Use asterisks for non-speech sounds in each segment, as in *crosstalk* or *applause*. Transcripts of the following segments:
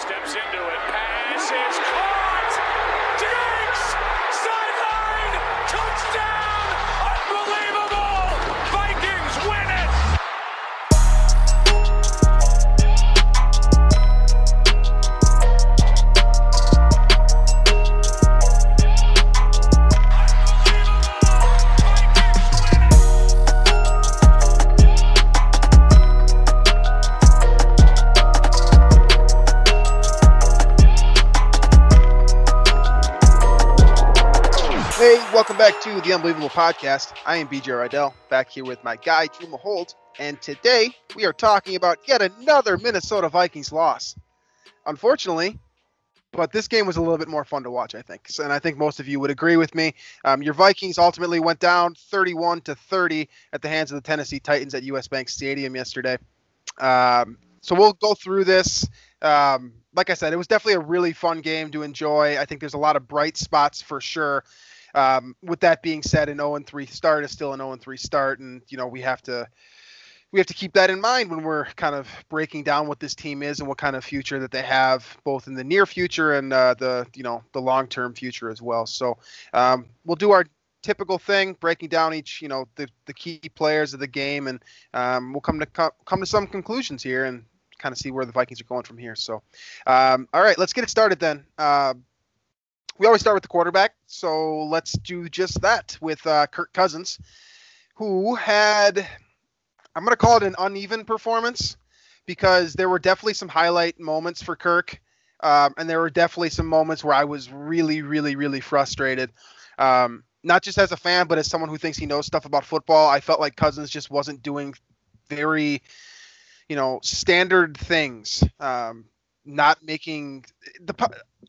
steps into it. Pass is caught. Diggs! Sideline! Touchdown! To the Unbelievable Podcast. I am BJ Reidell, back here with my guy, Drew Mahowald, and today we are talking about yet another Minnesota Vikings loss. Unfortunately, but this game was a little bit more fun to watch, I think, and I think most of you would agree with me. Um, your Vikings ultimately went down 31 to 30 at the hands of the Tennessee Titans at US Bank Stadium yesterday. Um, so we'll go through this. Um, like I said, it was definitely a really fun game to enjoy. I think there's a lot of bright spots for sure. Um, with that being said, an 0 3 start is still an 0 3 start, and you know we have to we have to keep that in mind when we're kind of breaking down what this team is and what kind of future that they have, both in the near future and uh, the you know the long term future as well. So um, we'll do our typical thing, breaking down each you know the, the key players of the game, and um, we'll come to co- come to some conclusions here and kind of see where the Vikings are going from here. So um, all right, let's get it started then. Uh, we always start with the quarterback, so let's do just that with uh, Kirk Cousins, who had, I'm going to call it an uneven performance because there were definitely some highlight moments for Kirk, um, and there were definitely some moments where I was really, really, really frustrated. Um, not just as a fan, but as someone who thinks he knows stuff about football, I felt like Cousins just wasn't doing very, you know, standard things. Um, not making the.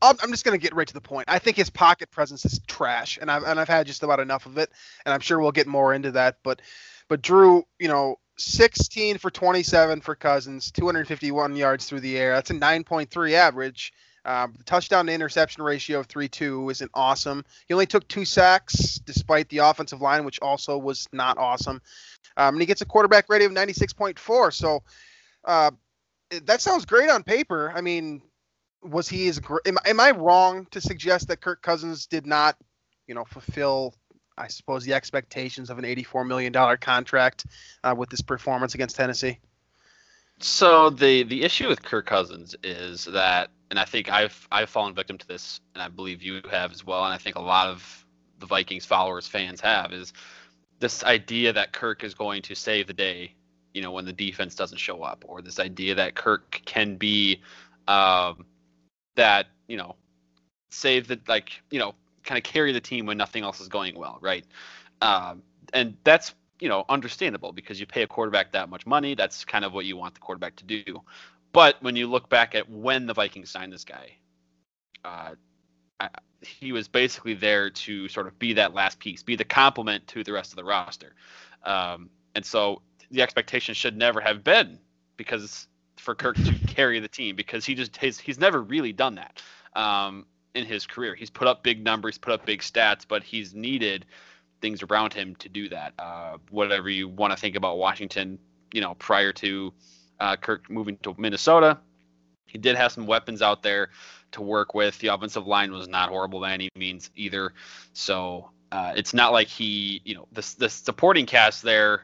I'm just going to get right to the point. I think his pocket presence is trash, and I've and I've had just about enough of it, and I'm sure we'll get more into that. But but Drew, you know, 16 for 27 for Cousins, 251 yards through the air. That's a 9.3 average. Um, the touchdown to interception ratio of 3-2 isn't awesome. He only took two sacks despite the offensive line, which also was not awesome. Um, and he gets a quarterback rating of 96.4. So uh, that sounds great on paper. I mean, was he as am, am I wrong to suggest that Kirk Cousins did not, you know, fulfill I suppose the expectations of an 84 million dollar contract uh, with this performance against Tennessee? So the the issue with Kirk Cousins is that, and I think I've I've fallen victim to this, and I believe you have as well, and I think a lot of the Vikings followers fans have is this idea that Kirk is going to save the day, you know, when the defense doesn't show up, or this idea that Kirk can be um, that you know save the like you know kind of carry the team when nothing else is going well, right? Um, and that's you know understandable because you pay a quarterback that much money. That's kind of what you want the quarterback to do. But when you look back at when the Vikings signed this guy, uh, I, he was basically there to sort of be that last piece, be the complement to the rest of the roster. Um, and so the expectation should never have been because for Kirk to *laughs* carry the team because he just his, he's never really done that um, in his career. He's put up big numbers, put up big stats, but he's needed things around him to do that. Uh, whatever you want to think about Washington, you know, prior to uh, Kirk moving to Minnesota, he did have some weapons out there to work with. The offensive line was not horrible by any means either. So uh, it's not like he, you know, the the supporting cast there,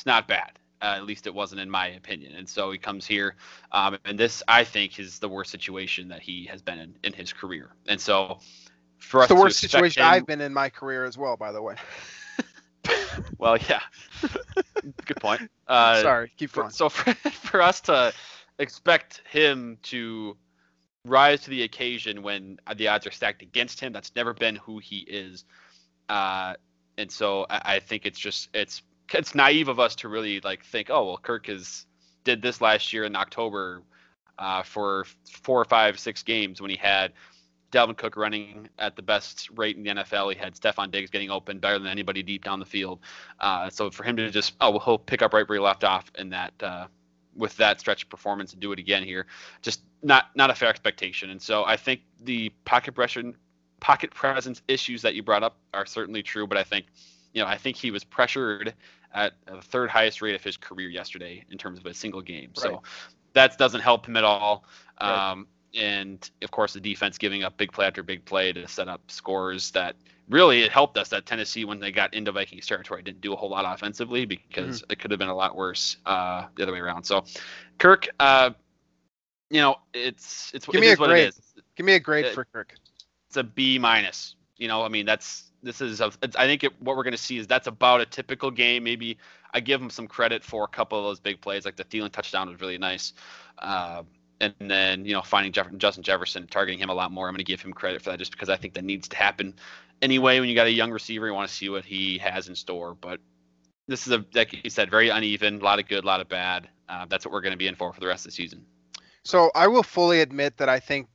it's not bad. Uh, at least it wasn't in my opinion. And so he comes here, um, and this I think is the worst situation that he has been in in his career. And so for us the to worst expect situation him- I've been in my career as well, by the way. *laughs* Well, yeah, *laughs* good point. Uh, Sorry, keep going. so for, *laughs* for us to expect him to rise to the occasion when the odds are stacked against him, that's never been who he is. Uh, and so I, I think it's just it's it's naive of us to really like think, oh well, Kirk is did this last year in October uh, for four or five, six games when he had Dalvin Cook running at the best rate in the NFL. He had Stefon Diggs getting open better than anybody deep down the field. Uh, so for him to just oh well, he'll pick up right where he left off in that uh, with that stretch of performance and do it again here, just not not a fair expectation. And so I think the pocket pressure, pocket presence issues that you brought up are certainly true. But I think you know I think he was pressured at the third highest rate of his career yesterday in terms of a single game. Right. So that doesn't help him at all. Right. Um, and of course the defense giving up big play after big play to set up scores that really it helped us that Tennessee when they got into Vikings territory didn't do a whole lot offensively because mm-hmm. it could have been a lot worse uh, the other way around. So, Kirk, uh, you know, it's it's give it me a grade. Give me a grade it, for Kirk. It's a B minus. You know, I mean that's this is a, I think it, what we're going to see is that's about a typical game. Maybe I give him some credit for a couple of those big plays, like the Thielen touchdown was really nice. Uh, and then you know finding Jeff- Justin Jefferson, targeting him a lot more. I'm going to give him credit for that just because I think that needs to happen anyway. When you got a young receiver, you want to see what he has in store. But this is a like you said, very uneven, a lot of good, a lot of bad. Uh, that's what we're going to be in for for the rest of the season. So I will fully admit that I think,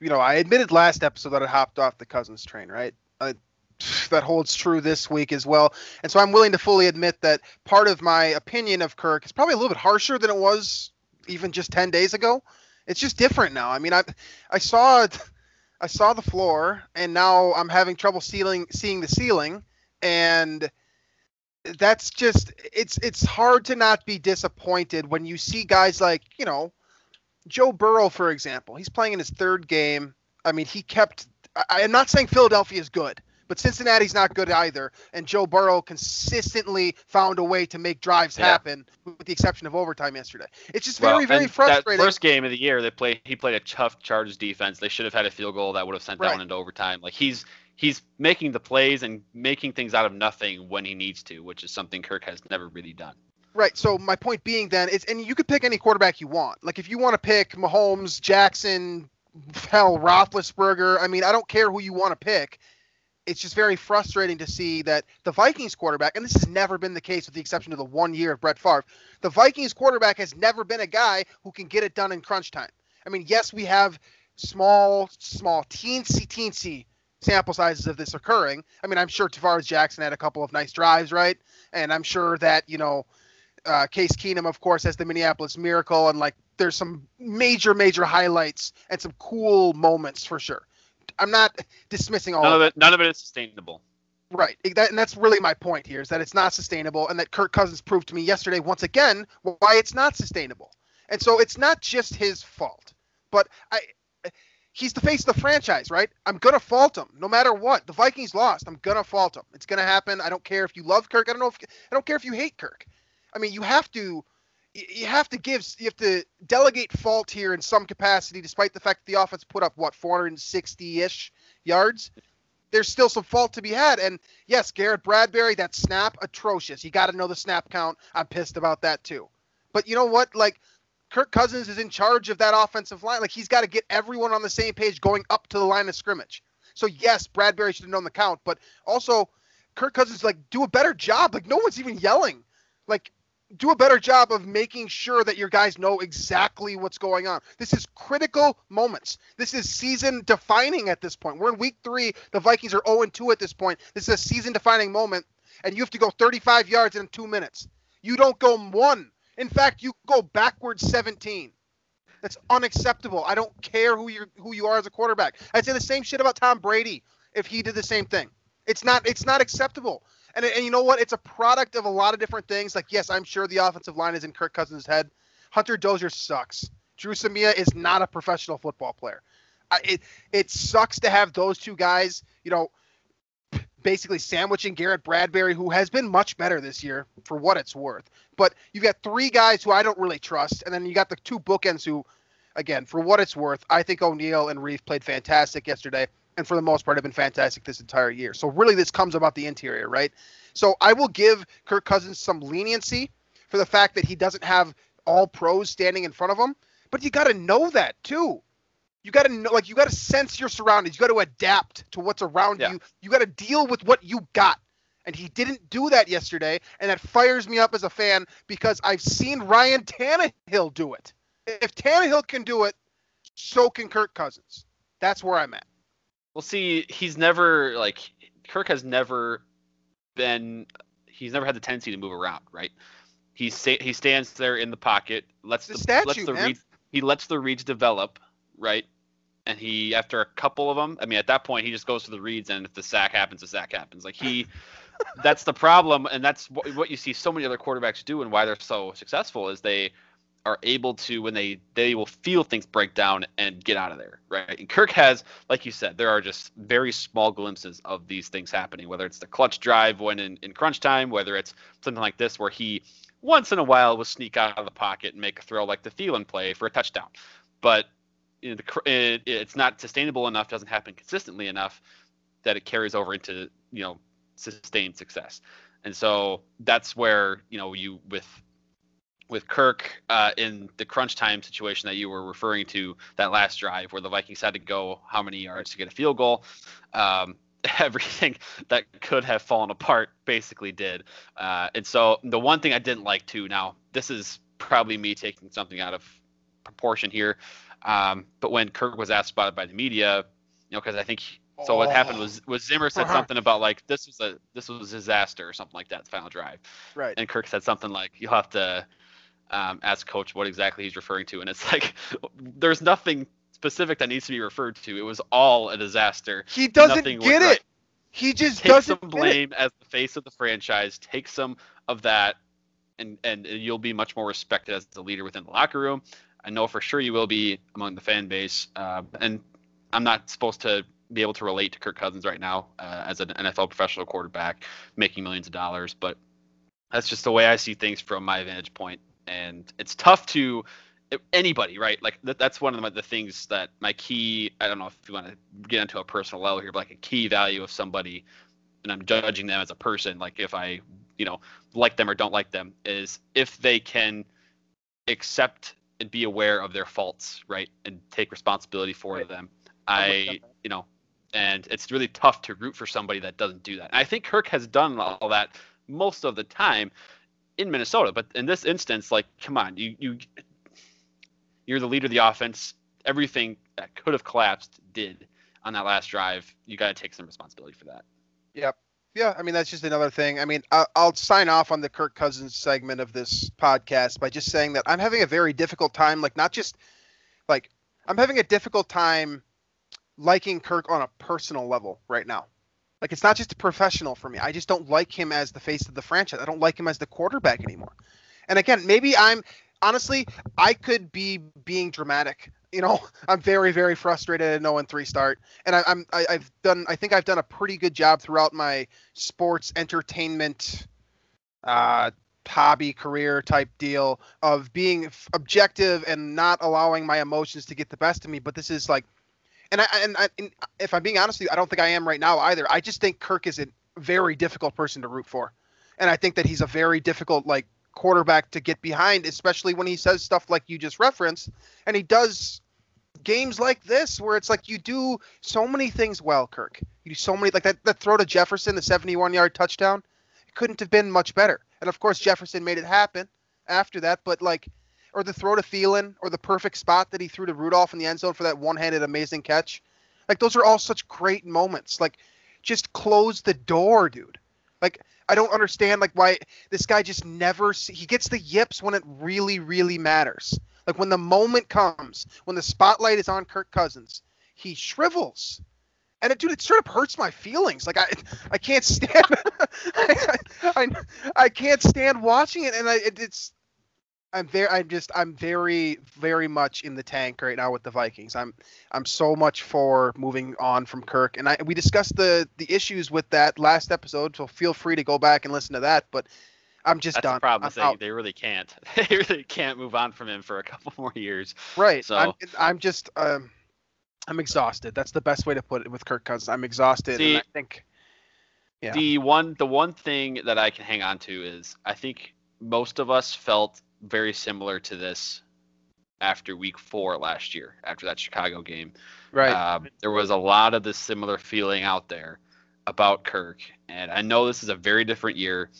you know, I admitted last episode that I hopped off the Cousins train, right? Uh, *sighs* that holds true this week as well. And so I'm willing to fully admit that part of my opinion of Kirk is probably a little bit harsher than it was even just 10 days ago. It's just different now. I mean, I I saw I saw the floor and now I'm having trouble seeing seeing the ceiling and that's just it's it's hard to not be disappointed when you see guys like, you know, Joe Burrow for example. He's playing in his third game. I mean, he kept I, I'm not saying Philadelphia is good but Cincinnati's not good either, and Joe Burrow consistently found a way to make drives yeah. happen, with the exception of overtime yesterday. It's just very, well, very frustrating. That first game of the year, they play he played a tough Chargers defense. They should have had a field goal that would have sent right. that one into overtime. Like he's he's making the plays and making things out of nothing when he needs to, which is something Kirk has never really done. Right. So my point being then is, and you could pick any quarterback you want. Like if you want to pick Mahomes, Jackson, hell, Roethlisberger. I mean, I don't care who you want to pick it's just very frustrating to see that the Vikings quarterback, and this has never been the case with the exception of the one year of Brett Favre, the Vikings quarterback has never been a guy who can get it done in crunch time. I mean, yes, we have small, small, teensy, teensy sample sizes of this occurring. I mean, I'm sure Tarvaris Jackson had a couple of nice drives, right? And I'm sure that, you know, uh, Case Keenum, of course, has the Minneapolis Miracle, and like there's some major, major highlights and some cool moments for sure. I'm not dismissing all none of, it. None of it is sustainable. Right, that, and that's really my point here is that it's not sustainable, and that Kirk Cousins proved to me yesterday once again why it's not sustainable. And so it's not just his fault, but I, he's the face of the franchise, right? I'm gonna fault him no matter what. The Vikings lost. I'm gonna fault him. It's gonna happen. I don't care if you love Kirk. I don't know if I don't care if you hate Kirk. I mean, you have to you have to give you have to delegate fault here in some capacity, despite the fact that the offense put up what 460-ish yards. There's still some fault to be had, and yes, Garrett Bradbury, that snap atrocious. You got to know the snap count. I'm pissed about that too. But you know what? Like Kirk Cousins is in charge of that offensive line. Like he's got to get everyone on the same page going up to the line of scrimmage. So yes, Bradbury should have known the count, but also Kirk Cousins like do a better job. Like no one's even yelling. Like do a better job of making sure that your guys know exactly what's going on. This is critical moments. This is season defining at this point. We're in week three. The Vikings are 0 2 at this point. This is a season defining moment, and you have to go 35 yards in two minutes. You don't go one. In fact, you go backwards 17. That's unacceptable. I don't care who you who you are as a quarterback. I'd say the same shit about Tom Brady if he did the same thing. It's not it's not acceptable. And, and you know what? It's a product of a lot of different things. Like, yes, I'm sure the offensive line is in Kirk Cousins' head. Hunter Dozier sucks. Dru Samia is not a professional football player. I, it it sucks to have those two guys, you know, basically sandwiching Garrett Bradbury, who has been much better this year for what it's worth. But you've got three guys who I don't really trust, and then you got the two bookends who, again, for what it's worth, I think O'Neill and Reiff played fantastic yesterday and for the most part have been fantastic this entire year. So really this comes about the interior, right? So I will give Kirk Cousins some leniency for the fact that he doesn't have all pros standing in front of him, but you got to know that too. You got to know like you got to sense your surroundings. You got to adapt to what's around yeah. you. You got to deal with what you got. And he didn't do that yesterday, and that fires me up as a fan because I've seen Ryan Tannehill do it. If Tannehill can do it, so can Kirk Cousins. That's where I'm at. Well, see, he's never like Kirk has never been. He's never had the tendency to move around, right? He he stands there in the pocket, lets the, the statue, lets the man. reads, he lets the reads develop, right? And he, after a couple of them, I mean, at that point, he just goes to the reads, and if the sack happens, the sack happens. Like he, *laughs* that's the problem, and that's what, what you see so many other quarterbacks do, and why they're so successful is they are able to when they they will feel things break down and get out of there, right? And Kirk has, like you said, there are just very small glimpses of these things happening. Whether it's the clutch drive when in, in crunch time, whether it's something like this where he once in a while will sneak out of the pocket and make a throw like the Thielen play for a touchdown, but you know, the, it, it's not sustainable enough, doesn't happen consistently enough that it carries over into you know sustained success. And so that's where you know you with with Kirk uh, in the crunch time situation that you were referring to that last drive where the Vikings had to go how many yards to get a field goal. Um, *laughs* everything that could have fallen apart basically did. Uh, and so the one thing I didn't like too, now this is probably me taking something out of proportion here, um, but when Kirk was asked about it by the media, you know, because I think so what happened was was Zimmer said *laughs* something about like this was a this was a disaster or something like that. The final drive, Right. and Kirk said something like you'll have to um, ask coach what exactly he's referring to, and it's *laughs* like there's nothing specific that needs to be referred to. It was all a disaster. He doesn't Nothing get went right. it. He just Take doesn't some get it. blame as the face of the franchise. Take some of that, and and you'll be much more respected as the leader within the locker room. I know for sure you will be among the fan base. Uh, and I'm not supposed to be able to relate to Kirk Cousins right now uh, as an NFL professional quarterback making millions of dollars, but that's just the way I see things from my vantage point. And it's tough to anybody, right? Like that, that's one of the, the things that my key. I don't know if you want to get into a personal level here, but like a key value of somebody, and I'm judging them as a person. Like if I, you know, like them or don't like them, is if they can accept and be aware of their faults, right, and take responsibility for Right. them. I, you know, and it's really tough to root for somebody that doesn't do that. And I think Kirk has done all that most of the time in Minnesota, but in this instance, like, come on, you you you're the leader of the offense. Everything that could have collapsed did on that last drive. You got to take some responsibility for that. Yep. Yeah, I mean that's just another thing. I mean, I- I'll sign off on the Kirk Cousins segment of this podcast by just saying that I'm having a very difficult time. Like, not just like I'm having a difficult time liking Kirk on a personal level right now. Like, it's not just a professional for me. I just don't like him as the face of the franchise. I don't like him as the quarterback anymore. And again, maybe I'm honestly, I could be being dramatic. You know, *laughs* I'm very, very frustrated at a no and three start, and I, I'm I, I've done. I think I've done a pretty good job throughout my sports entertainment uh, hobby career type deal of being objective and not allowing my emotions to get the best of me. But this is like, and I and, I, and if I'm being honest with you, I don't think I am right now either. I just think Kirk is a very difficult person to root for, and I think that he's a very difficult like quarterback to get behind, especially when he says stuff like you just referenced, and he does games like this where it's like you do so many things well, Kirk. You do so many like that that throw to Jefferson, the 71 yard touchdown. It couldn't have been much better. And of course Jefferson made it happen after that, but like or the throw to Thielen or the perfect spot that he threw to Rudolph in the end zone for that one-handed amazing catch. Like those are all such great moments. Like just close the door, dude. Like I don't understand like why this guy just never see, he gets the yips when it really really matters. Like when the moment comes, when the spotlight is on Kirk Cousins, he shrivels. And it, dude, it sort of hurts my feelings. Like I, I can't *laughs* stand, *laughs* I, I, I can't stand watching it, and I, it, it's, I'm very, I'm just, I'm very, very much in the tank right now with the Vikings. I'm, I'm so much for moving on from Kirk, and I, we discussed the, the issues with that last episode, so feel free to go back and listen to that. But I'm just That's done. the problem. Is they, they really can't. *laughs* They really can't move on from him for a couple *laughs* more years. Right. So- I'm, I'm just um, I'm exhausted. That's the best way to put it with Kirk Cousins. I'm exhausted, See- and I think Yeah. The one the one thing that I can hang on to is I think most of us felt very similar to this after week four last year, after that Chicago game. right. Um, there was a lot of this similar feeling out there about Kirk, and I know this is a very different year.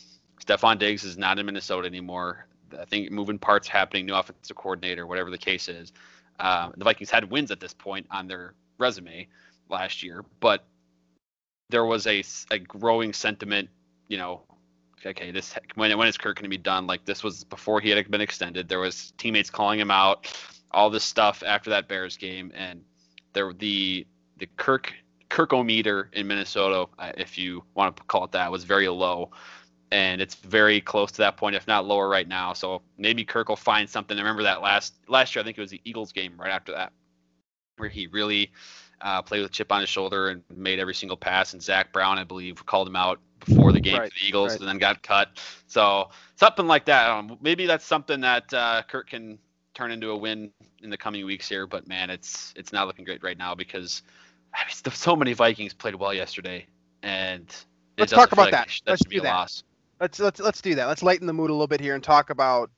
Stefon Diggs is not in Minnesota anymore. I think moving parts happening, new offensive coordinator, whatever the case is. Um, the Vikings had wins at this point on their resume last year, but there was a, a growing sentiment, you know, okay, this when when is Kirk going to be done? Like this was before he had been extended. There was teammates calling him out, all this stuff after that Bears game, and there the the Kirk Kirkometer in Minnesota, uh, if you want to call it that, was very low, and it's very close to that point, if not lower right now. So maybe Kirk will find something. I remember that last last year, I think it was the Eagles game right after that, where he really uh, played with chip on his shoulder and made every single pass. And Zach Brown, I believe, called him out before the game Right, for the Eagles, right. and then got cut. So something like that. Um, maybe that's something that uh, Kirk can turn into a win in the coming weeks here. But man, it's it's not looking great right now because I mean, so many Vikings played well yesterday, and Let's talk about like that. That Let's should be do a that. loss. let's let's let's do that. Let's lighten the mood a little bit here and talk about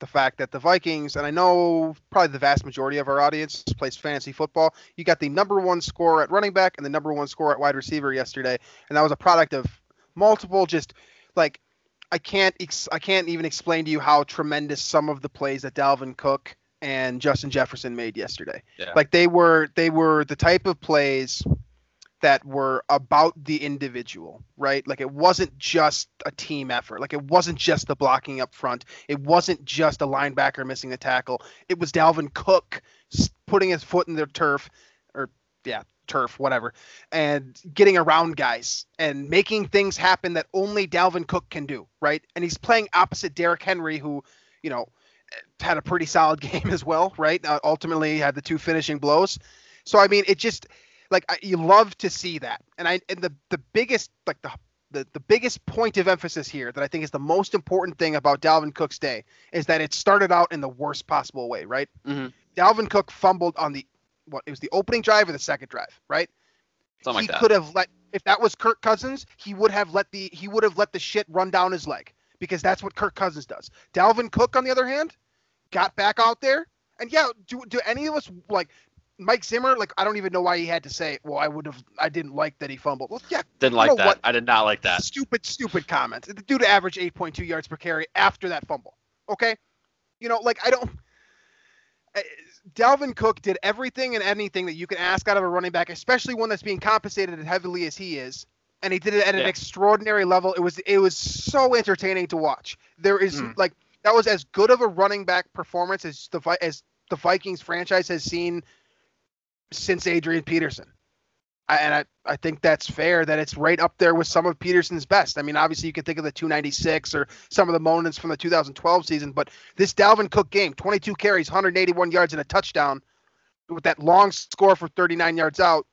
the fact that the Vikings, and I know probably the vast majority of our audience plays fantasy football. You got the number one score at running back and the number one score at wide receiver yesterday, and that was a product of multiple just like I can't ex- I can't even explain to you how tremendous some of the plays that Dalvin Cook and Justin Jefferson made yesterday. Yeah. Like they were they were the type of plays that were about the individual, right? Like it wasn't just a team effort. Like it wasn't just the blocking up front. It wasn't just a linebacker missing a tackle. It was Dalvin Cook putting his foot in the turf or yeah, turf, whatever, and getting around guys and making things happen that only Dalvin Cook can do, right? And he's playing opposite Derrick Henry who, you know, had a pretty solid *laughs* game as well, right? Uh, ultimately had the two finishing blows. So I mean, it just like I, you love to see that. And I and the the biggest like the the, the biggest point of emphasis here that I think is the most important thing about Dalvin Cook's day is that it started out in the worst possible way, right? Mhm. Dalvin Cook fumbled on the what it was the opening drive or the second drive, right? Something he like that. could have let if that was Kirk Cousins, he would have let the he would have let the shit run down his leg because that's what Kirk Cousins does. Dalvin Cook, on the other hand, got back out there, and yeah, do do any of us like Mike Zimmer? Like I don't even know why he had to say, "Well, I would have, I didn't like that he fumbled." Well, yeah, Didn't like that. what? I did not like that. stupid, stupid comment. The dude averaged 8.2 yards per carry after that fumble. Okay, you know, like I don't. Dalvin Cook did everything and anything that you can ask out of a running back, especially one that's being compensated as heavily as he is, and he did it at an extraordinary level. It was it was so entertaining to watch. There is Mm. like that was as good of a running back performance as the as the Vikings franchise has seen since Adrian Peterson. And I, I think that's fair that it's right up there with some of Peterson's best. I mean, obviously you can think of the 296 or some of the moments from the 2012 season, but this Dalvin Cook game, 22 carries, 181 yards and a touchdown with that long score for 39 yards out.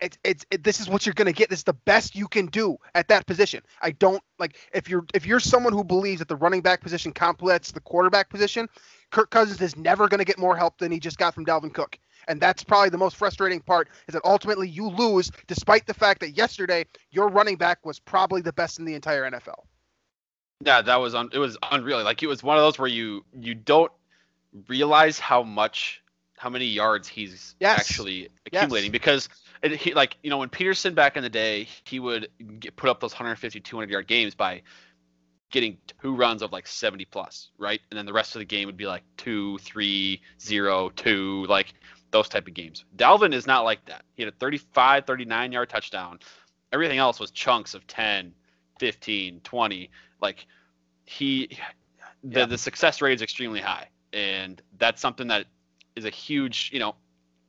It's it's it, this is what you're going to get. This is the best you can do at that position. I don't like if you're if you're someone who believes that the running back position complements the quarterback position, Kirk Cousins is never going to get more help than he just got from Dalvin Cook. And that's probably the most frustrating part is that ultimately you lose despite the fact that yesterday your running back was probably the best in the entire NFL. Yeah, that was un- it was unreal. Like it was one of those where you you don't realize how much how many yards he's Yes. actually accumulating because it, he like you know when Peterson back in the day he would get, put up those 150 200 yard games by getting two runs of like 70 plus right and then the rest of the game would be like two three zero two like those type of games. Dalvin is not like that. He had a 35 39 yard touchdown. Everything else was chunks of 10 15 20 like he the, Yeah. the success rate is extremely high. And that's something that is a huge you know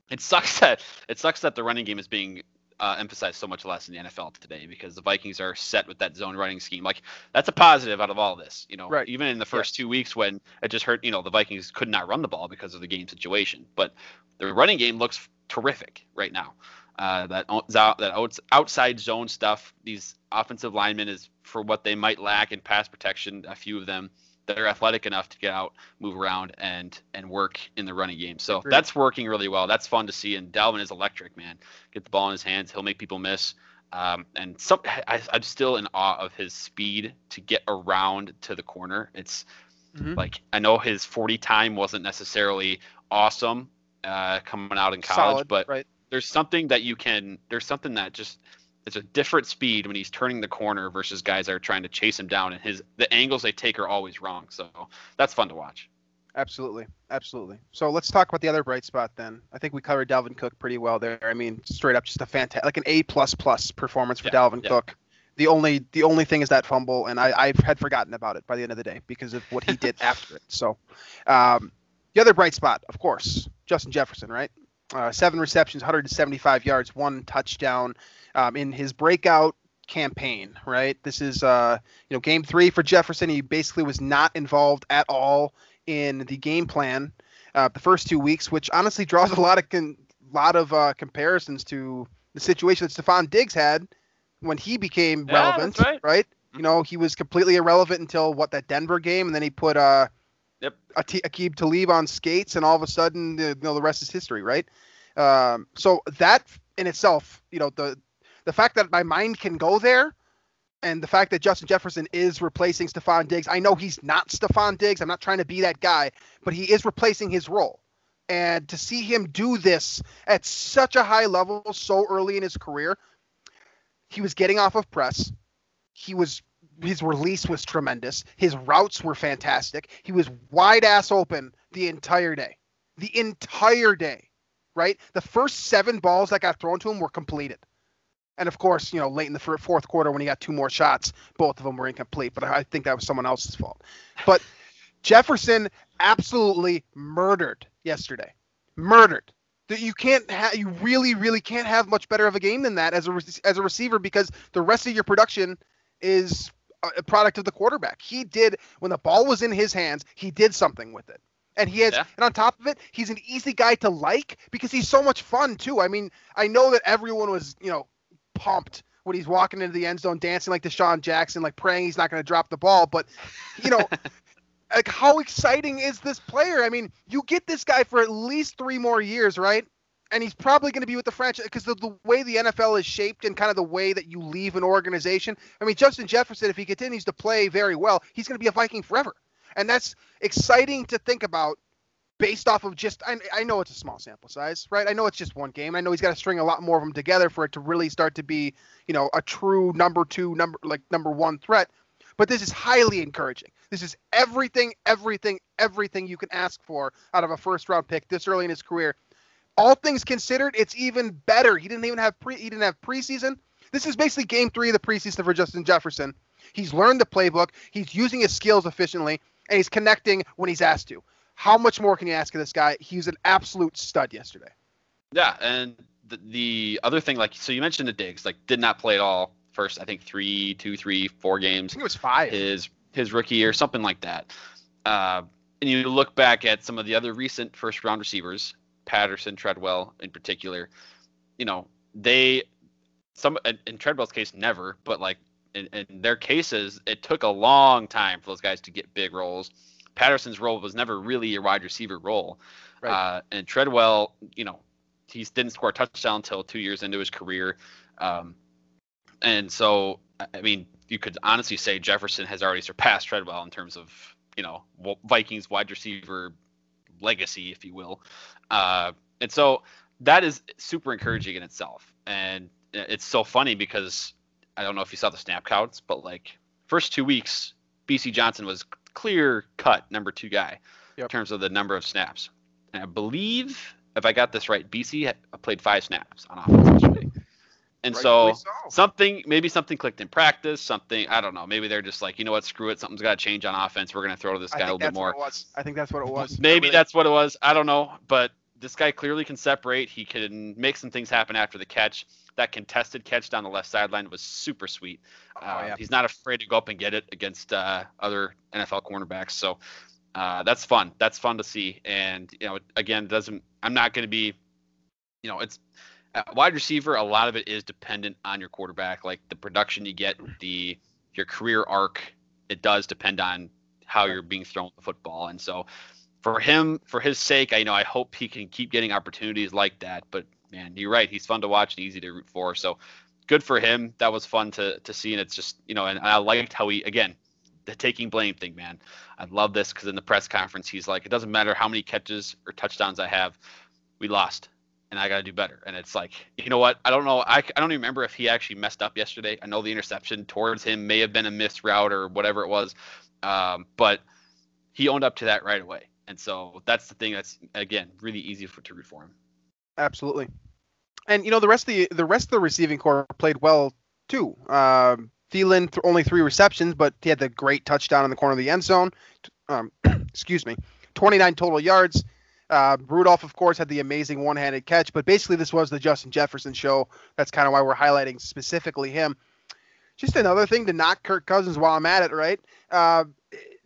it sucks *laughs* that it sucks that the running game is being uh, emphasized so much less in the NFL today because the Vikings are set with that zone running scheme. Like that's a positive out of all this. You know, Right. even in the first two weeks when it just hurt, you know, the Vikings could not run the ball because of the game situation. But the running game looks terrific right now. Uh, that that outside zone stuff, these offensive linemen is for what they might lack in pass protection. A few of them that are athletic enough to get out, move around, and and work in the running game. So that's working really well. That's fun to see. And Dalvin is electric, man. Get the ball in his hands, he'll make people miss. Um, and some, I, I'm still in awe of his speed to get around to the corner. It's Mhm. like I know his 40 time wasn't necessarily awesome uh, coming out in college, Solid, but right? there's something that you can. There's something that just it's a different speed when he's turning the corner versus guys that are trying to chase him down, and his the angles they take are always wrong. So that's fun to watch. Absolutely, absolutely. So let's talk about the other bright spot then. I think we covered Dalvin Cook pretty well there. I mean, straight up, just a fantastic, like an A plus plus performance for Yeah, Dalvin yeah. Cook. The only the only thing is that fumble, and I I had forgotten about it by the end of the day because of what he *laughs* did after it. So, um, the other bright spot, of course, Justin Jefferson, right? Uh, seven receptions, 175 yards, one touchdown. Um, in his breakout campaign, right? This is uh, you know game three for Jefferson. He basically was not involved at all in the game plan uh, the first two weeks, which honestly draws a lot of con- lot of uh, comparisons to the situation that Stefon Diggs had when he became Yeah, relevant, that's right. You know, he was completely irrelevant until what that Denver game, and then he put uh, Yep. Ati- Aqib Talib on skates, and all of a sudden, you know, the rest is history, right? Um, so that in itself, you know, the the fact that my mind can go there, and the fact that Justin Jefferson is replacing Stefon Diggs, I know he's not Stefon Diggs. I'm not trying to be that guy, but he is replacing his role. And to see him do this at such a high level so early in his career, he was getting off of press. He was his release was tremendous. His routes were fantastic. He was wide ass open the entire day. The entire day. Right? The first 7 balls that got thrown to him were completed. And of course, you know, late in the fourth quarter when he got two more shots, both of them were incomplete, but I think that was someone else's fault. But *laughs* Jefferson absolutely murdered yesterday. Murdered. That you can't ha- you really really can't have much better of a game than that as a re- as a receiver because the rest of your production is a- a product of the quarterback. He did when the ball was in his hands, he did something with it. And he has Yeah. and on top of it, he's an easy guy to like because he's so much fun too. I mean, I know that everyone was, you know, pumped when he's walking into the end zone dancing like DeSean Jackson, like praying he's not going to drop the ball, but you know, *laughs* like how exciting is this player? I mean, you get this guy for at least three more years, right? And he's probably going to be with the franchise because the, the way the NFL is shaped and kind of the way that you leave an organization. I mean, Justin Jefferson, if he continues to play very well, he's going to be a Viking forever. And that's exciting to think about based off of just, I, I know it's a small sample size, right? I know it's just one game. I know he's got to string a lot more of them together for it to really start to be, you know, a true number two, number like number one threat. But this is highly encouraging. This is everything, everything, everything you can ask for out of a first round pick this early in his career. All things considered, it's even better. He didn't even have pre he didn't have preseason. This is basically game three of the preseason for Justin Jefferson. He's learned the playbook, he's using his skills efficiently, and he's connecting when he's asked to. How much more can you ask of this guy? He's an absolute stud yesterday. Yeah, and the, the other thing, like, so you mentioned the Diggs, like, did not play at all first, I think, three, two, three, four games. I think it was five. his his rookie year, something like that. Uh, and you look back at some of the other recent first round receivers, Patterson, Treadwell in particular. You know, they some in, in Treadwell's case never, but like in, in their cases, it took a long time for those guys to get big roles. Patterson's role was never really a wide receiver role, Right. uh, and Treadwell, you know, he didn't score a touchdown until two years into his career. Um, and so, I- mean, you could honestly say Jefferson has already surpassed Treadwell in terms of, you know, Vikings wide receiver legacy, if you will. Uh, and so that is super encouraging in itself. And it's so funny because I don't know if you saw the snap counts, but like first two weeks, Bisi Johnson was clear cut number two guy in terms of the number of snaps. And I believe, if I got this right, Bisi played five snaps on offense yesterday. And so, so. something maybe something clicked in practice something i don't know maybe they're just like you know what screw it something's got to change on offense we're going to throw to this guy a little bit more. I think that's what it was. maybe Really- that's what it was i don't know but this guy clearly can separate. He can make some things happen after the catch. That contested catch down the left sideline was super sweet. Oh, uh, yeah. he's not afraid to go up and get it against uh, other nfl cornerbacks. So uh, that's fun. That's fun to see. And you know again doesn't i'm not going to be you know it's uh, wide receiver a lot of it is dependent on your quarterback like the production you get the your career arc. It does depend on how you're being thrown the football. And so for him for his sake i you know i hope he can keep getting opportunities like that but man you're right he's fun to watch and easy to root for so good for him that was fun to to see and it's just you know and i liked how he again the taking blame thing man i love this because in the press conference he's like it doesn't matter how many catches or touchdowns i have we lost and I got to do better. And it's like, you know what? I don't know. I, I don't even remember if he actually messed up yesterday. I know the interception towards him may have been a missed route or whatever it was, um, but he owned up to that right away. And so that's the thing that's again really easy for to root for him. Absolutely. And you know the rest of the the rest of the receiving core played well too. Um, Thielen th- only three receptions, but he had the great touchdown in the corner of the end zone. Um, *clears throat* excuse me, 29 total yards. Uh, Rudolph, of course, had the amazing one-handed catch, but basically this was the Justin Jefferson show. That's kind of why we're highlighting specifically him. just another thing to knock Kirk Cousins while I'm at it, right? Uh,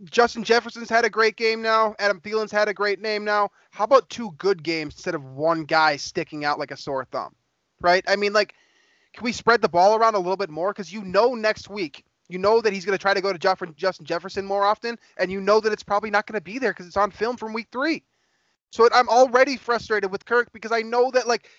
Justin Jefferson's had a great game now. Adam Thielen's had a great name now. How about two good games instead of one guy sticking out like a sore thumb, right? I mean, like, can we spread the ball around a little bit more? Because you know next week, you know that he's going to try to go to Jeff- Justin Jefferson more often, and you know that it's probably not going to be there because it's on film from week three. So I'm already frustrated with Kirk because I know that like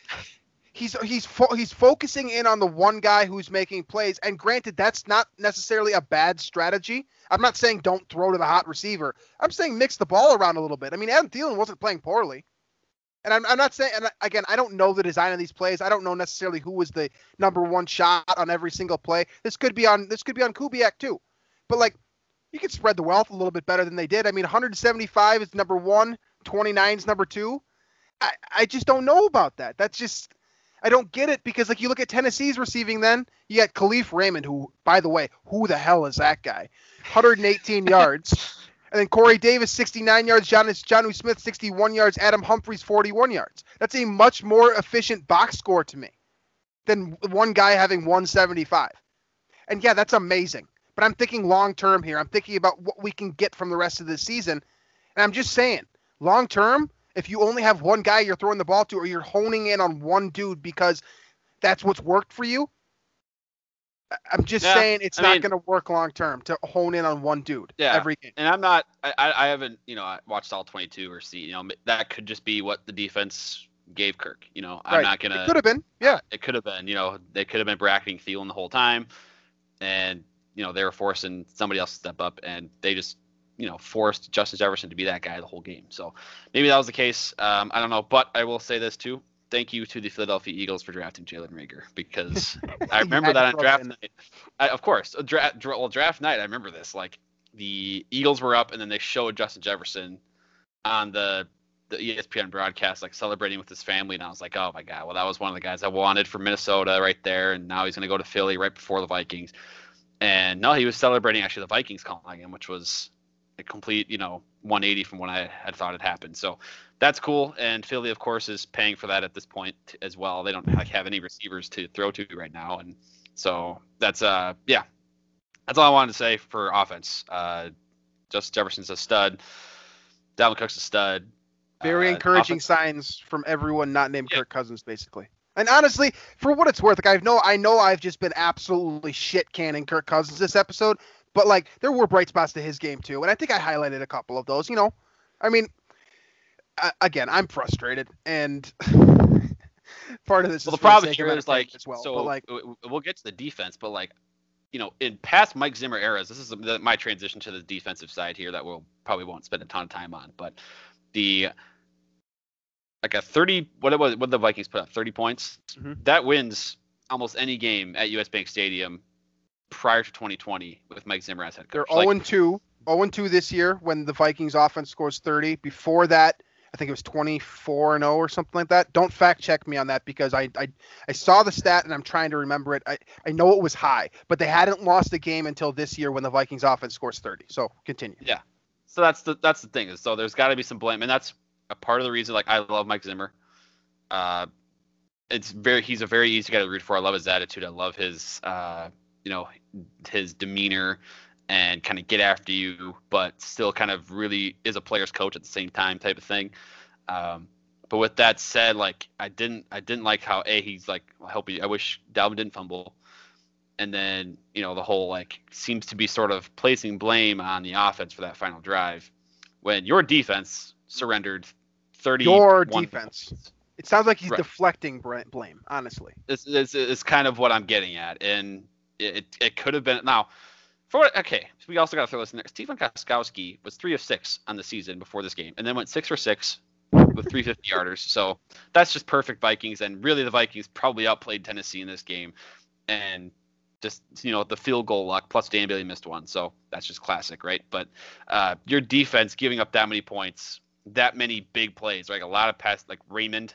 he's he's fo- he's focusing in on the one guy who's making plays. And granted, that's not necessarily a bad strategy. I'm not saying don't throw to the hot receiver. I'm saying mix the ball around a little bit. I mean, Adam Thielen wasn't playing poorly. And I'm, I'm not saying, and again, I don't know the design of these plays. I don't know necessarily who was the number one shot on every single play. This could be on this could be on Kubiak too, but like you could spread the wealth a little bit better than they did. I mean, 175 is number one, 29 is number two. I, I just don't know about that. That's just I don't get it because like you look at Tennessee's receiving, then you got Kalif Raymond, who by the way, who the hell is that guy? 118 *laughs* yards. And then Corey Davis, 69 yards. John Jonnu Smith, 61 yards. Adam Humphries, 41 yards. That's a much more efficient box score to me than one guy having 175. And yeah, that's amazing. But I'm thinking long term here. I'm thinking about what we can get from the rest of the season. And I'm just saying, long term, if you only have one guy you're throwing the ball to, or you're honing in on one dude because that's what's worked for you, I'm just Yeah, saying it's I not going to work long term to hone in on one dude Yeah. every game. and I'm not. I, I haven't you know I watched all 22 or see. You know that could just be what the defense gave Kirk. You know I'm Right. not gonna. It could have been, yeah. It could have been. You know they could have been bracketing Thielen the whole time, and you know they were forcing somebody else to step up, and they just you know forced Justin Jefferson to be that guy the whole game. So maybe that was the case. Um, I don't know, but I will say this too. Thank you to the Philadelphia Eagles for drafting Jalen Reagor because *laughs* I remember that on draft night. I, of course, a dra- dra- well, draft night. I remember this. Like the Eagles were up, and then they showed Justin Jefferson on the the ESPN broadcast, like celebrating with his family, and I was like, oh my god, well that was one of the guys I wanted for Minnesota right there, and now he's gonna go to Philly right before the Vikings. And no, he was celebrating actually the Vikings calling him, which was a complete, you know, 180 from when I had thought it happened. So that's cool. And Philly, of course, is paying for that at this point as well. They don't like, have any receivers to throw to right now, and so that's uh yeah, that's all I wanted to say for offense. Uh, Justin Jefferson's a stud. Dalvin Cook's a stud. Very Uh, encouraging offense- signs from everyone not named Yeah. Kirk Cousins, basically. And honestly, for what it's worth, like I know I know I've just been absolutely shit canning Kirk Cousins this episode, but like there were bright spots to his game too, and I think I highlighted a couple of those. You know, I mean, I, again, I'm frustrated, and *laughs* part of this Well, is the problem sake here like as well. so but like w- w- we'll get to the defense, but like you know, in past Mike Zimmer eras, this is the, my transition to the defensive side here that we'll probably won't spend a ton of time on, but the like a 30 what it was what the Vikings put up 30 points Mhm. that wins almost any game at US Bank Stadium prior to 2020 with Mike Zimmer as head coach. they're coach. Like, 0 2, 0 2 this year when the Vikings offense scores 30. Before that, I think it was 24 and 0 or something like that. Don't fact check me on that because I, I I saw the stat and I'm trying to remember it. I, I know it was high, but they hadn't lost a game until this year when the Vikings offense scores 30. So continue. Yeah. So that's the that's the thing is so there's got to be some blame and that's a part of the reason like I love Mike Zimmer. Uh, it's very he's a very easy guy to root for. I love his attitude. I love his uh, you know his demeanor and kind of get after you, but still kind of really is a player's coach at the same time type of thing. Um, but with that said, like I didn't I didn't like how a he's like I hope he, I wish Dalvin didn't fumble, and then you know the whole like seems to be sort of placing blame on the offense for that final drive when your defense surrendered 30 Your defense. It sounds like he's Right. deflecting blame, honestly. This is is kind of what I'm getting at, and it it could have been now. For? Okay, so we also got to throw this in there. Stephen Gostkowski was three of six on the season before this game, and then went six for six with 350 yarders. So that's just perfect Vikings, and really the Vikings probably outplayed Tennessee in this game, and just you know the field goal luck plus Dan Bailey missed one, so that's just classic, right? But uh, your defense giving up that many points, that many big plays, like a lot of pass, like Raymond,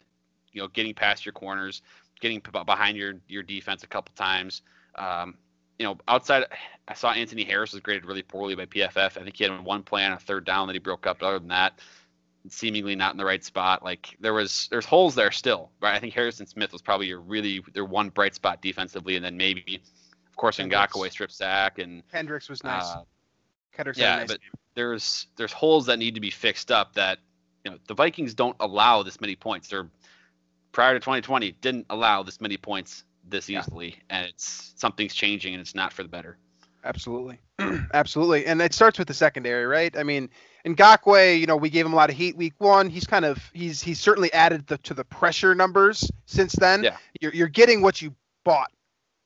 you know, getting past your corners, getting behind your your defense a couple times. Um, you know, outside, I saw Anthony Harris was graded really poorly by PFF. I think he had one play on a third down that he broke up. But other than that, seemingly not in the right spot. Like there was, there's holes there still, right? I think Harrison Smith was probably your really their one bright spot defensively, and then maybe of course. Ngakoue strip sack, and Kendricks was nice. uh, a yeah, nice but game. there's there's holes that need to be fixed up that you know the Vikings don't allow this many points. They're prior to 2020 didn't allow this many points this Yeah. easily, and it's something's changing and it's not for the better. Absolutely. *clears throat* Absolutely. And it starts with the secondary, right? I mean, Ngakoue, you know, we gave him a lot of heat week one. He's kind of he's he's certainly added the, to the pressure numbers since then. Yeah. You're you're getting what you bought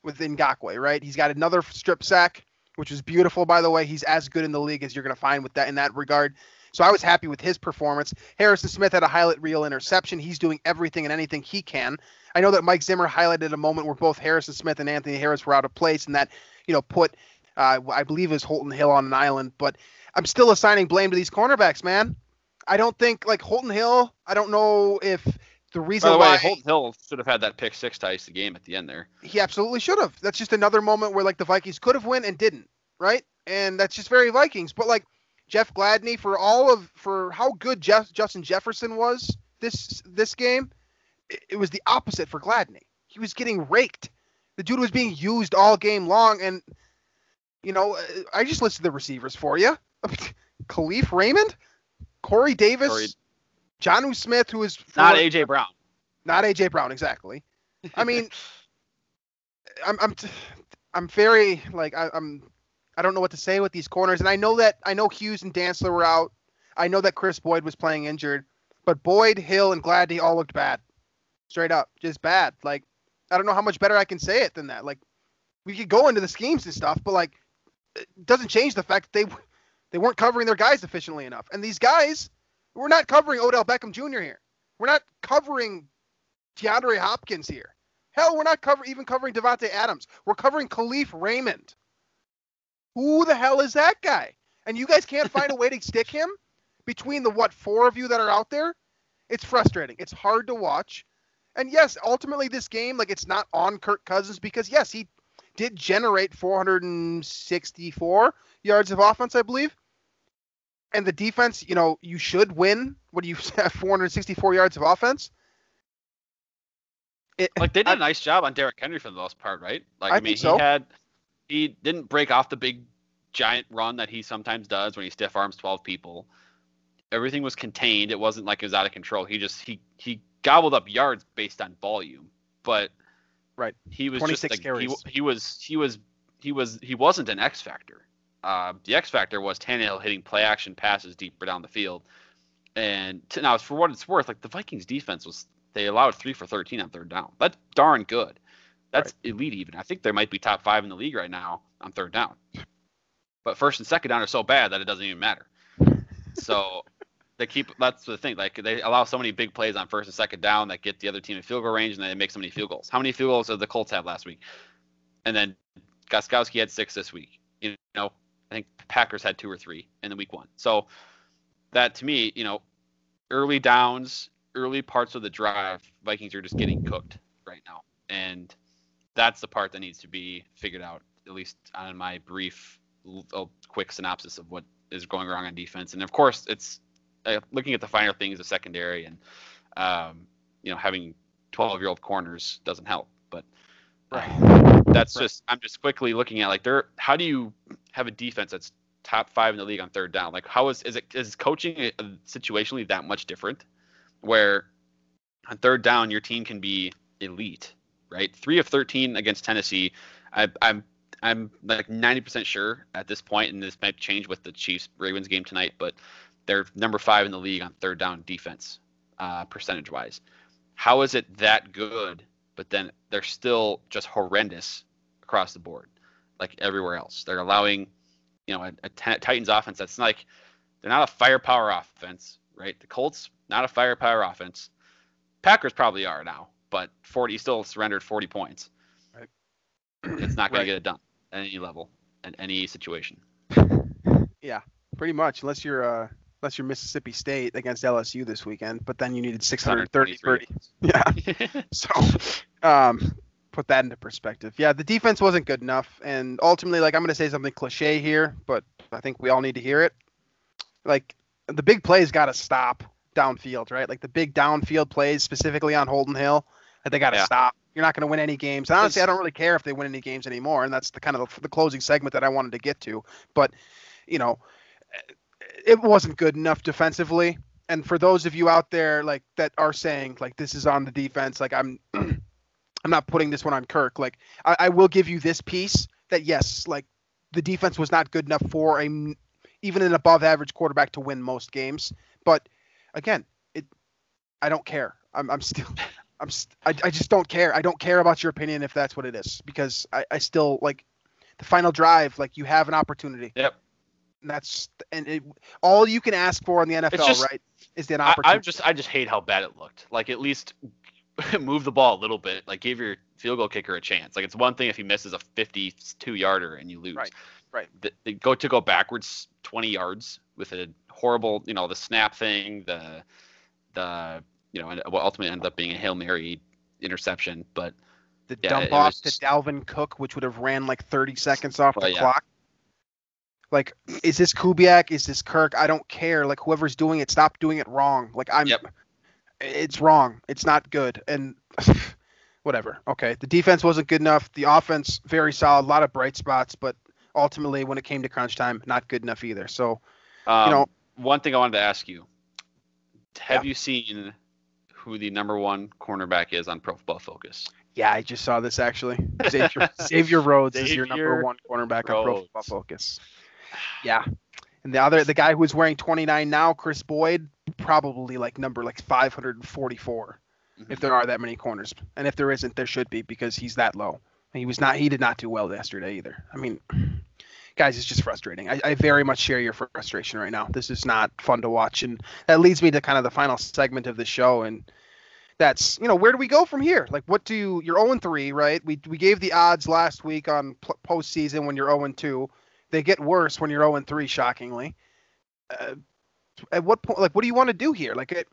with Ngakoue, right? He's got another strip sack, which is beautiful by the way. He's as good in the league as you're gonna find with that in that regard. So I was happy with his performance. Harrison Smith had a highlight reel interception. He's doing everything and anything he can. I know that Mike Zimmer highlighted a moment where both Harrison Smith and Anthony Harris were out of place, and that you know put uh, I believe it was Holton Hill on an island, but I'm still assigning blame to these cornerbacks, man. I don't think like Holton Hill. I don't know if the reason By the why way, Holton Hill should have had that pick six to ice the game at the end there. he absolutely should have. That's just another moment where like the Vikings could have win and didn't, right? And that's just very Vikings. But like Jeff Gladney for all of for how good Jeff Justin Jefferson was this this game, it, it was the opposite for Gladney. He was getting raked. The dude was being used all game long, and you know uh, I just listed the receivers for you: *laughs* Kalif Raymond, Corey Davis, Corey- Jonnu Smith, who is Not AJ Brown. not AJ Brown exactly. I mean, *laughs* I'm I'm t- I'm very like I, I'm I don't know what to say with these corners, and I know that I know Hughes and Dantzler were out. I know that Kris Boyd was playing injured, but Boyd, Hill, and Gladney all looked bad, straight up, just bad. Like I don't know how much better I can say it than that. Like we could go into the schemes and stuff, but like it doesn't change the fact that they they weren't covering their guys efficiently enough, and these guys we're not covering Odell Beckham Jr. here. We're not covering DeAndre Hopkins here. Hell, we're not cover even covering Davante Adams. We're covering Kalif Raymond. Who the hell is that guy? And you guys can't find a way to *laughs* stick him between the what four of you that are out there? It's frustrating. It's hard to watch. And yes, ultimately this game, like it's not on Kirk Cousins because yes, he did generate 464 yards of offense, I believe. And the defense, you know, you should win. What do you *laughs* have? 464 yards of offense. It, Like they did I- a nice job on Derrick Henry for the most part, right? Like I I, mean, so. he had he didn't break off the big giant run that he sometimes does when he stiff arms 12 people. Everything was contained. It wasn't like it was out of control. He just he he gobbled up yards based on volume, but Right. he was 26 just like, he, he was he was he was he wasn't an X factor. Uh, the X factor was Tannehill hitting play action passes deeper down the field. And to, now, for what it's worth, like the Vikings defense was, they allowed three for 13 on third down. That's darn good. That's elite, even. I think they might be top five in the league right now on third down. But first and second down are so bad that it doesn't even matter. So *laughs* they keep, that's the thing. Like they allow so many big plays on first and second down that get the other team in field goal range and they make so many field goals. How many field goals did the Colts have last week? And then Gostkowski had six this week. You know, I think Packers had two or three in the week one. So that to me, you know, early downs, early parts of the drive, Vikings are just getting cooked right now, and that's the part that needs to be figured out. At least on my brief, quick synopsis of what is going wrong on defense, and of course, it's uh, looking at the finer things of secondary, and um, you know, having 12-year-old corners doesn't help, but. uh, that's Right. just I'm just quickly looking at like there how do you have a defense that's top five in the league on third down? Like how is is it is coaching situationally that much different? Where on third down your team can be elite, right? Three of thirteen against Tennessee. I, I'm I'm like 90% sure at this point, and this might change with the Chiefs Ravens game tonight, but they're number five in the league on third down defense, uh, percentage wise. How is it that good, but then they're still just horrendous across the board, like everywhere else? They're allowing, you know, a, a Titans offense that's like they're not a firepower offense, right? The Colts not a firepower offense. Packers probably are now, but 40 still surrendered 40 points. Right. It's not going Right. to get it done at any level, at any situation. *laughs* Yeah, pretty much, unless you're uh, unless you're Mississippi State against LSU this weekend, but then you needed 630 623. Yeah. *laughs* So, um, put that into perspective. Yeah, the defense wasn't good enough, and ultimately, like I'm going to say something cliche here, but I think we all need to hear it. Like the big plays got to stop downfield, right? Like the big downfield plays, specifically on Holton Hill, that they got to Yeah. stop. You're not going to win any games. And honestly, I don't really care if they win any games anymore. And that's the kind of the, the closing segment that I wanted to get to. But, you know, it wasn't good enough defensively. And for those of you out there like that are saying like this is on the defense, like I'm, *clears throat* I'm not putting this one on Kirk. Like I, I will give you this piece that yes, like the defense was not good enough for a even an above average quarterback to win most games. But again, it I don't care. I'm, I'm still I'm st- I, I just don't care. I don't care about your opinion if that's what it is because I, I still like the final drive. Like you have an opportunity. Yep. And that's and it, all you can ask for in the NFL, just- right? Is the opportunity. I just I just hate how bad it looked. Like at least *laughs* move the ball a little bit. Like give your field goal kicker a chance. Like it's one thing if he misses a 52 yarder and you lose. Right, right. The, they go to go backwards 20 yards with a horrible, you know, the snap thing, the the you know, and what ultimately ended up being a hail mary interception. But the yeah, dump off to just- Dalvin Cook, which would have ran like 30 seconds off Well, the yeah. clock. Like, is this Kubiak? Is this Kirk? I don't care. Like, whoever's doing it, stop doing it wrong. Like, I'm. Yep. It's wrong. It's not good. And *laughs* whatever. Okay, the defense wasn't good enough. The offense very solid. A lot of bright spots, but ultimately, when it came to crunch time, not good enough either. So um, know- one thing I wanted to ask you: Have Yeah. you seen who the number one cornerback is on Pro Football Focus? yeah, I just saw this actually. *laughs* Xavier, Xavier Rhodes is your number one cornerback on Pro Football Focus. Yeah. And the other, the guy who is wearing 29 now, Kris Boyd, probably like number like 544, if Mhm. there are that many corners. And if there isn't, there should be because he's that low. He was not, he did not do well yesterday either. I mean, guys, it's just frustrating. I, I very much share your frustration right now. This is not fun to watch. And that leads me to kind of the final segment of the show. And that's, you know, where do we go from here? Like, what do you, you're 0 3, right? We, we gave the odds last week on pl- postseason when you're 0 2 they get worse when you're 0 3 shockingly uh, at what point like what do you want to do here like it,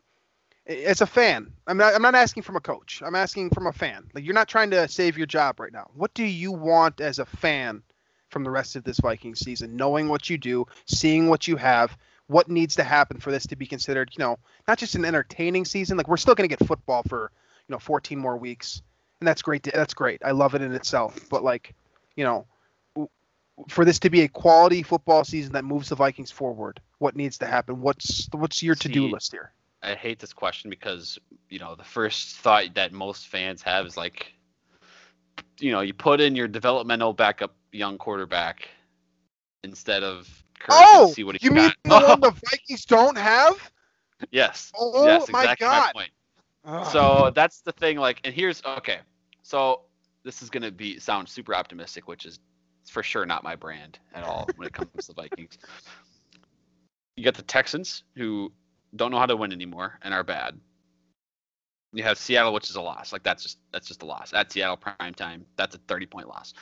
as a fan i'm not i'm not asking from a coach i'm asking from a fan like you're not trying to save your job right now what do you want as a fan from the rest of this Viking season knowing what you do seeing what you have what needs to happen for this to be considered you know not just an entertaining season like we're still going to get football for you know 14 more weeks and that's great to, that's great i love it in itself but like you know for this to be a quality football season that moves the Vikings forward, what needs to happen? What's what's your to-do See, list here? I hate this question because you know the first thought that most fans have is like, you know, you put in your developmental backup young quarterback instead of Kirk Oh, see what he you mean the one *laughs* the Vikings don't have? yes, Oh yes, my exactly God. my point. Ugh. So that's the thing. Like, and here's okay. So this is gonna be sound super optimistic, which is for sure not my brand at all when it comes to the Vikings. You got the Texans who don't know how to win anymore and are bad. You have Seattle, which is a loss. Like that's just that's just a loss. At Seattle prime time, that's a 30 point loss.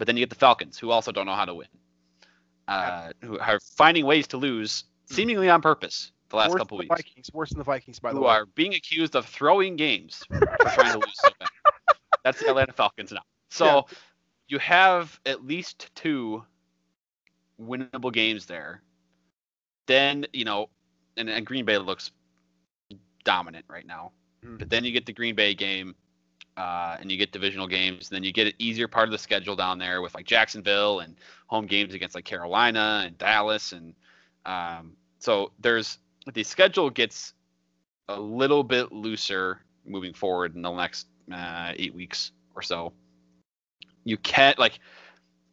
But then you get the Falcons, who also don't know how to win, uh, who are finding ways to lose, seemingly on purpose, the last worse couple than weeks the Vikings, worse than the Vikings, by the who way. are being accused of throwing games for trying to lose so bad. *laughs* That's the Atlanta Falcons now. So Yeah. you have at least two winnable games there. Then, you know, and, and Green Bay looks dominant right now. Mm. But then you get the Green Bay game, uh, and you get divisional games. And then you get an easier part of the schedule down there with like Jacksonville and home games against like Carolina and Dallas. And um, so there's the schedule gets a little bit looser moving forward in the next uh, eight weeks or so. You can't like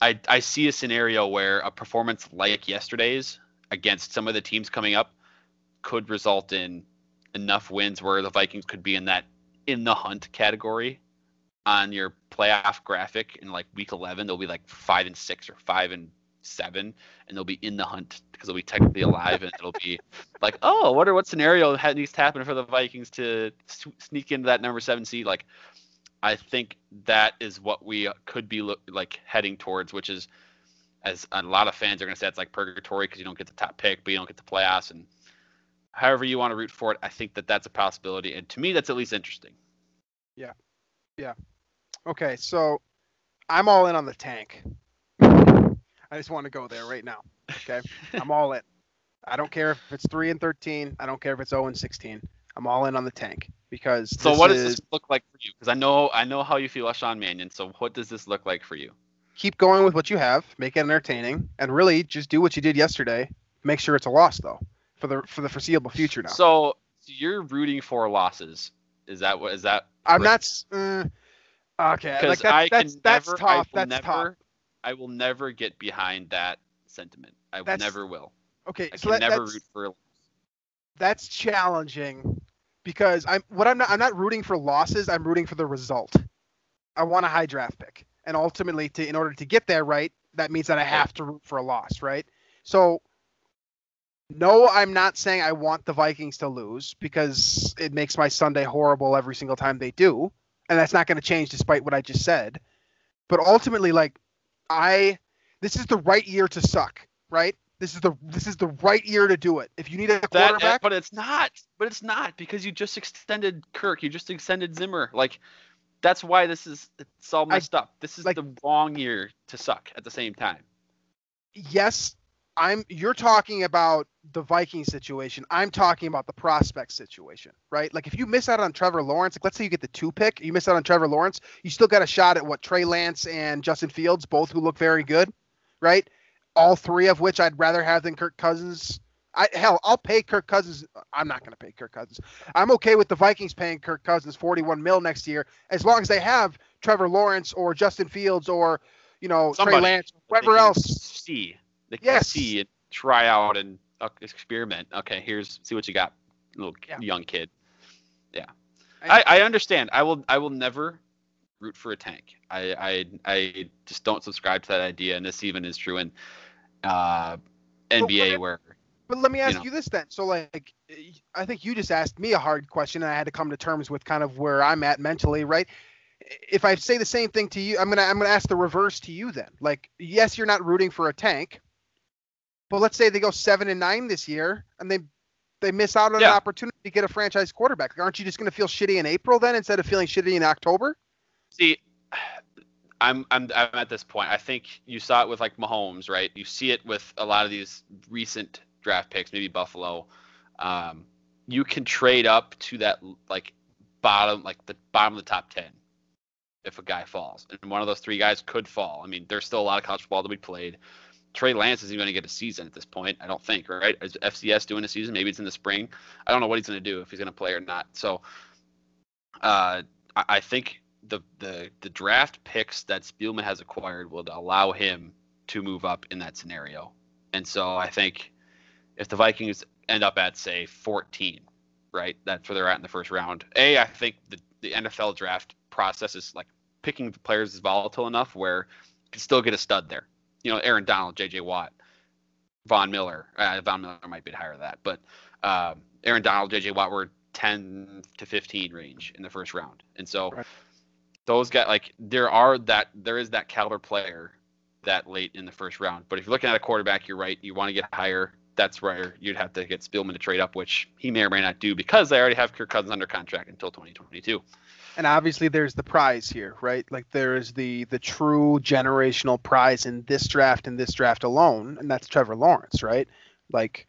I I see a scenario where a performance like yesterday's against some of the teams coming up could result in enough wins where the Vikings could be in that in the hunt category on your playoff graphic in like week 11 they'll be like 5 and 6 or 5 and 7 and they'll be in the hunt because they'll be technically alive and it'll be *laughs* like oh I wonder what scenario needs to happen for the Vikings to sneak into that number 7 seed. Like I think that is what we uh, could be look, like heading towards, which is, as a lot of fans are going to say, it's like purgatory because you don't get the top pick, but you don't get the playoffs, and however you want to root for it, I think that that's a possibility, and to me, that's at least interesting. Yeah, yeah. Okay, so I'm all in on the tank. I just want to go there right now. Okay, *laughs* I'm all in. I don't care if it's three and thirteen. I don't care if it's zero and sixteen. I'm all in on the tank because. So what does is- this look like for you? Because I know I know how you feel Sean Mannion. So what does this look like for you? keep going with what you have, make it entertaining, and really just do what you did yesterday. Make sure it's a loss though, for the for the foreseeable future now. So, you're rooting for losses. Is that what is that? I'm not. Uh, okay, like that's I that's can that's never, tough. I will That's never, tough. I will never get behind that sentiment. I will That's- never will. Okay, I so can that, never root for. that's challenging because I'm what I'm not I'm not rooting for losses. I'm rooting for the result. I want a high draft pick, and ultimately, to in order to get there right, that means that I have to root for a loss, right? So, no, I'm not saying I want the Vikings to lose because it makes my Sunday horrible every single time they do, and that's not going to change despite what I just said. But ultimately, like I, this is the right year to suck, right? This is the this is the right year to do it. If you need a That, uh, quarterback, but it's not. But it's not because you just extended Kirk. You just extended Zimmer. Like, that's why this is it's all messed up. This is like- the wrong year to suck at the same time. yes, I'm you're talking about the Viking situation. I'm talking about the prospect situation, right? Like if you miss out on Trevor Lawrence, like let's say you get the two pick, you miss out on Trevor Lawrence, you still got a shot at what Trey Lance and Justin Fields, both who look very good, right? All three of which I'd rather have than Kirk Cousins. I hell, I'll pay Kirk Cousins. I'm not going to pay Kirk Cousins. I'm okay with the Vikings paying Kirk Cousins 41 mil next year, as long as they have Trevor Lawrence or Justin Fields or you know Trey Lance, whoever else. See. They can Yes. see and try out and uh, experiment. Okay, here's see what you got, little Yeah. young kid. Yeah, I- I, I understand. I will I will never root for a tank. I, I I just don't subscribe to that idea, and this even is true in uh, NBA what- where But let me ask know. you this then. So like I think you just asked me a hard question and I had to come to terms with kind of where I'm at mentally, right? If I say the same thing to you, I'm to I'm going to ask the reverse to you then. Like yes, you're not rooting for a tank. But let's say they go 7 and 9 this year and they they miss out on Yeah. an opportunity to get a franchise quarterback. Like, aren't you just going to feel shitty in April then instead of feeling shitty in October? See, I'm I'm I'm at this point. I think you saw it with like Mahomes, right? You see it with a lot of these recent draft picks, maybe Buffalo. Um, you can trade up to that like bottom, like the bottom of the top ten, if a guy falls, and one of those three guys could fall. I mean, there's still a lot of college football to be played. Trey Lance isn't going to get a season at this point. I don't think, right? Is FCS doing a season? Maybe it's in the spring. I don't know what he's going to do if he's going to play or not. So, uh, I, I think the, the the draft picks that Spielman has acquired will allow him to move up in that scenario. And so I think if the Vikings end up at say 14, right, that's where they're at in the first round. A, I think the the NFL draft process is like picking the players is volatile enough where you can still get a stud there. You know, Aaron Donald, J.J. Watt, Von Miller. Uh, Von Miller might be higher than that, but um, Aaron Donald, J.J. Watt were 10 to 15 range in the first round, and so Right. those guys like there are that there is that caliber player that late in the first round. But if you're looking at a quarterback, you're right. You want to get higher. That's where you'd have to get Spielman to trade up, which he may or may not do because they already have Kirk Cousins under contract until 2022. And obviously there's the prize here right? Like there is the the true generational prize in this draft and this draft alone and that's trevor lawrence right? Like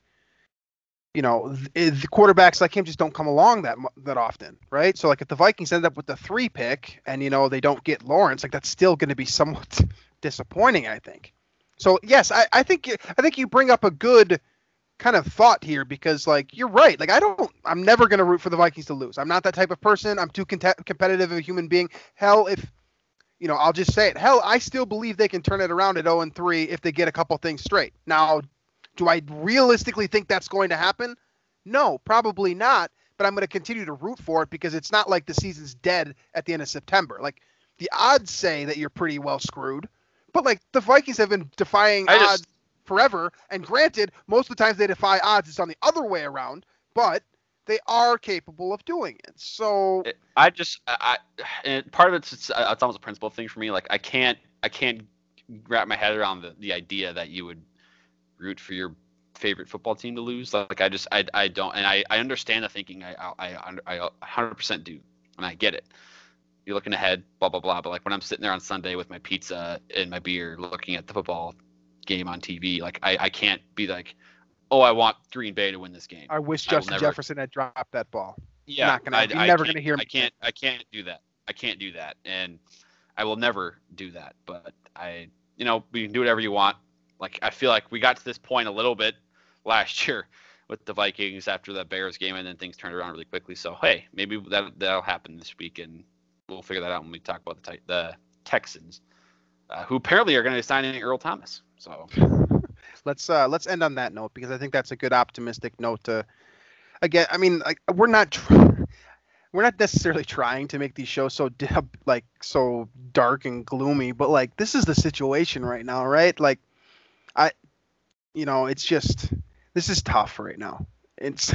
you know th- eh, the quarterbacks like him just don't come along that that often right? So like if the vikings end up with the three pick and you know they don't get lawrence like that's still going to be somewhat *laughs* disappointing i think. So yes i, I think i think you bring up a good kind of thought here because like you're right. Like i don't i'm never going to root for the vikings to lose. I'm not that type of person. I'm too competitive of a human being. Hell if you know i'll just say it. Hell i still believe they can turn it around at 0 and 3 if they get a couple things straight. Now do i realistically think that's going to happen? No probably not but i'm going to continue to root for it because it's not like the season's dead at the end of september. Like the odds say that you're pretty well screwed but like the vikings have been defying I just- odds forever. And granted, most of the times they defy odds, it's on the other way around, but they are capable of doing it. So I just I, and part of it's it's, uh, it's almost a principle thing for me. Like I can't I can't wrap my head around the, the idea that you would root for your favorite football team to lose. Like I just I, I don't and I, I understand the thinking. I I I I 100% do and I get it. You're looking ahead, blah blah blah. But like when I'm sitting there on Sunday with my pizza and my beer, looking at the football game on TV, like I, I can't be like, oh, I want Green Bay to win this game. I wish I Justin never- Jefferson had dropped that ball. Yeah, not gonna- I, you're I never gonna hear I me- can't. I can't do that. I can't do that, and I will never do that. But I, you know, we can do whatever you want. Like I feel like we got to this point a little bit last *laughs* year with the Vikings after the Bears game, and then things turned around really quickly. So hey, maybe that that'll happen this week, and we'll figure that out when we talk about the the Texans, uh, who apparently are going to be signing Earl Thomas. So *laughs* let's uh let's end on that note because I think that's a good optimistic note to again I mean like we're not tr- *laughs* we're not necessarily trying to make these shows so like so dark and gloomy but like this is the situation right now right like I you know it's just this is tough right now it's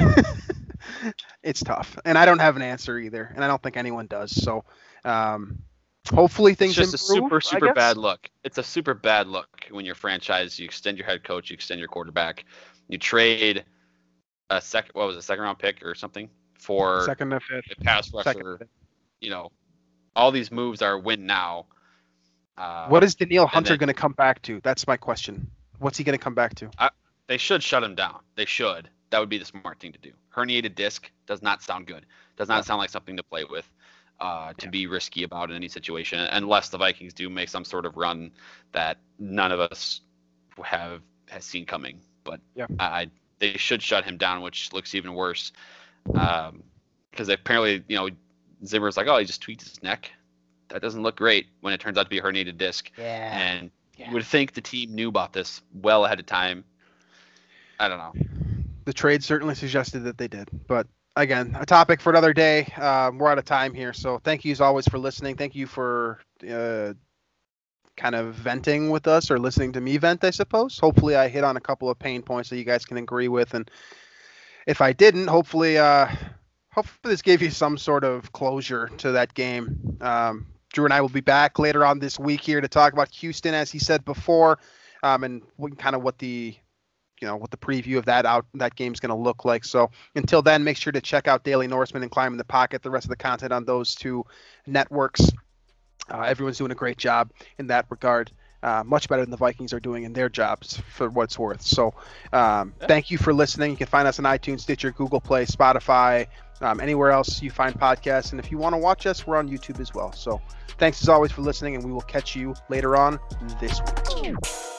*laughs* it's tough and I don't have an answer either and I don't think anyone does so um hopefully things it's just improve, a I super super bad look. It's a super bad look when your franchise you extend your head coach, you extend your quarterback, you trade a second what was it, second round pick or something for second to fifth a pass rusher. You know, all these moves are win now. Uh, What is Danielle Hunter going to come back to? That's my question. What's he going to come back to? they should shut him down. They should. That would be the smart thing to do. Herniated disc does not sound good. Does not sound like something to play with. Uh, to be risky about in any situation, unless the Vikings do make some sort of run that none of us have has seen coming. But Yeah. I, they should shut him down, which looks even worse. Because apparently, you know, Zimmer's like, oh, he just tweaked his neck. That doesn't look great when it turns out to be a herniated disc. Yeah. And Yeah. you would think the team knew about this well ahead of time. I don't know. The trade certainly suggested that they did. But again, a topic for another day. Um, we're out of time here. So thank you as always for listening. Thank you for uh, kind of venting with us or listening to me vent, I suppose. Hopefully, I hit on a couple of pain points that you guys can agree with. And if I didn't, hopefully, uh, hopefully this gave you some sort of closure to that game. Um, Drew and I will be back later on this week here to talk about Houston, as he said before, um, and kind of what the you know what the preview of that out that game's going to look like. So until then, make sure to check out Daily Norseman and Climbing the Pocket. The rest of the content on those two networks. Uh, everyone's doing a great job in that regard. Uh, much better than the Vikings are doing in their jobs for what it's worth. So, um, Yeah. thank you for listening. You can find us on iTunes, Stitcher, Google Play, Spotify, um, anywhere else you find podcasts. And if you want to watch us, we're on YouTube as well. So, thanks as always for listening, and we will catch you later on this week.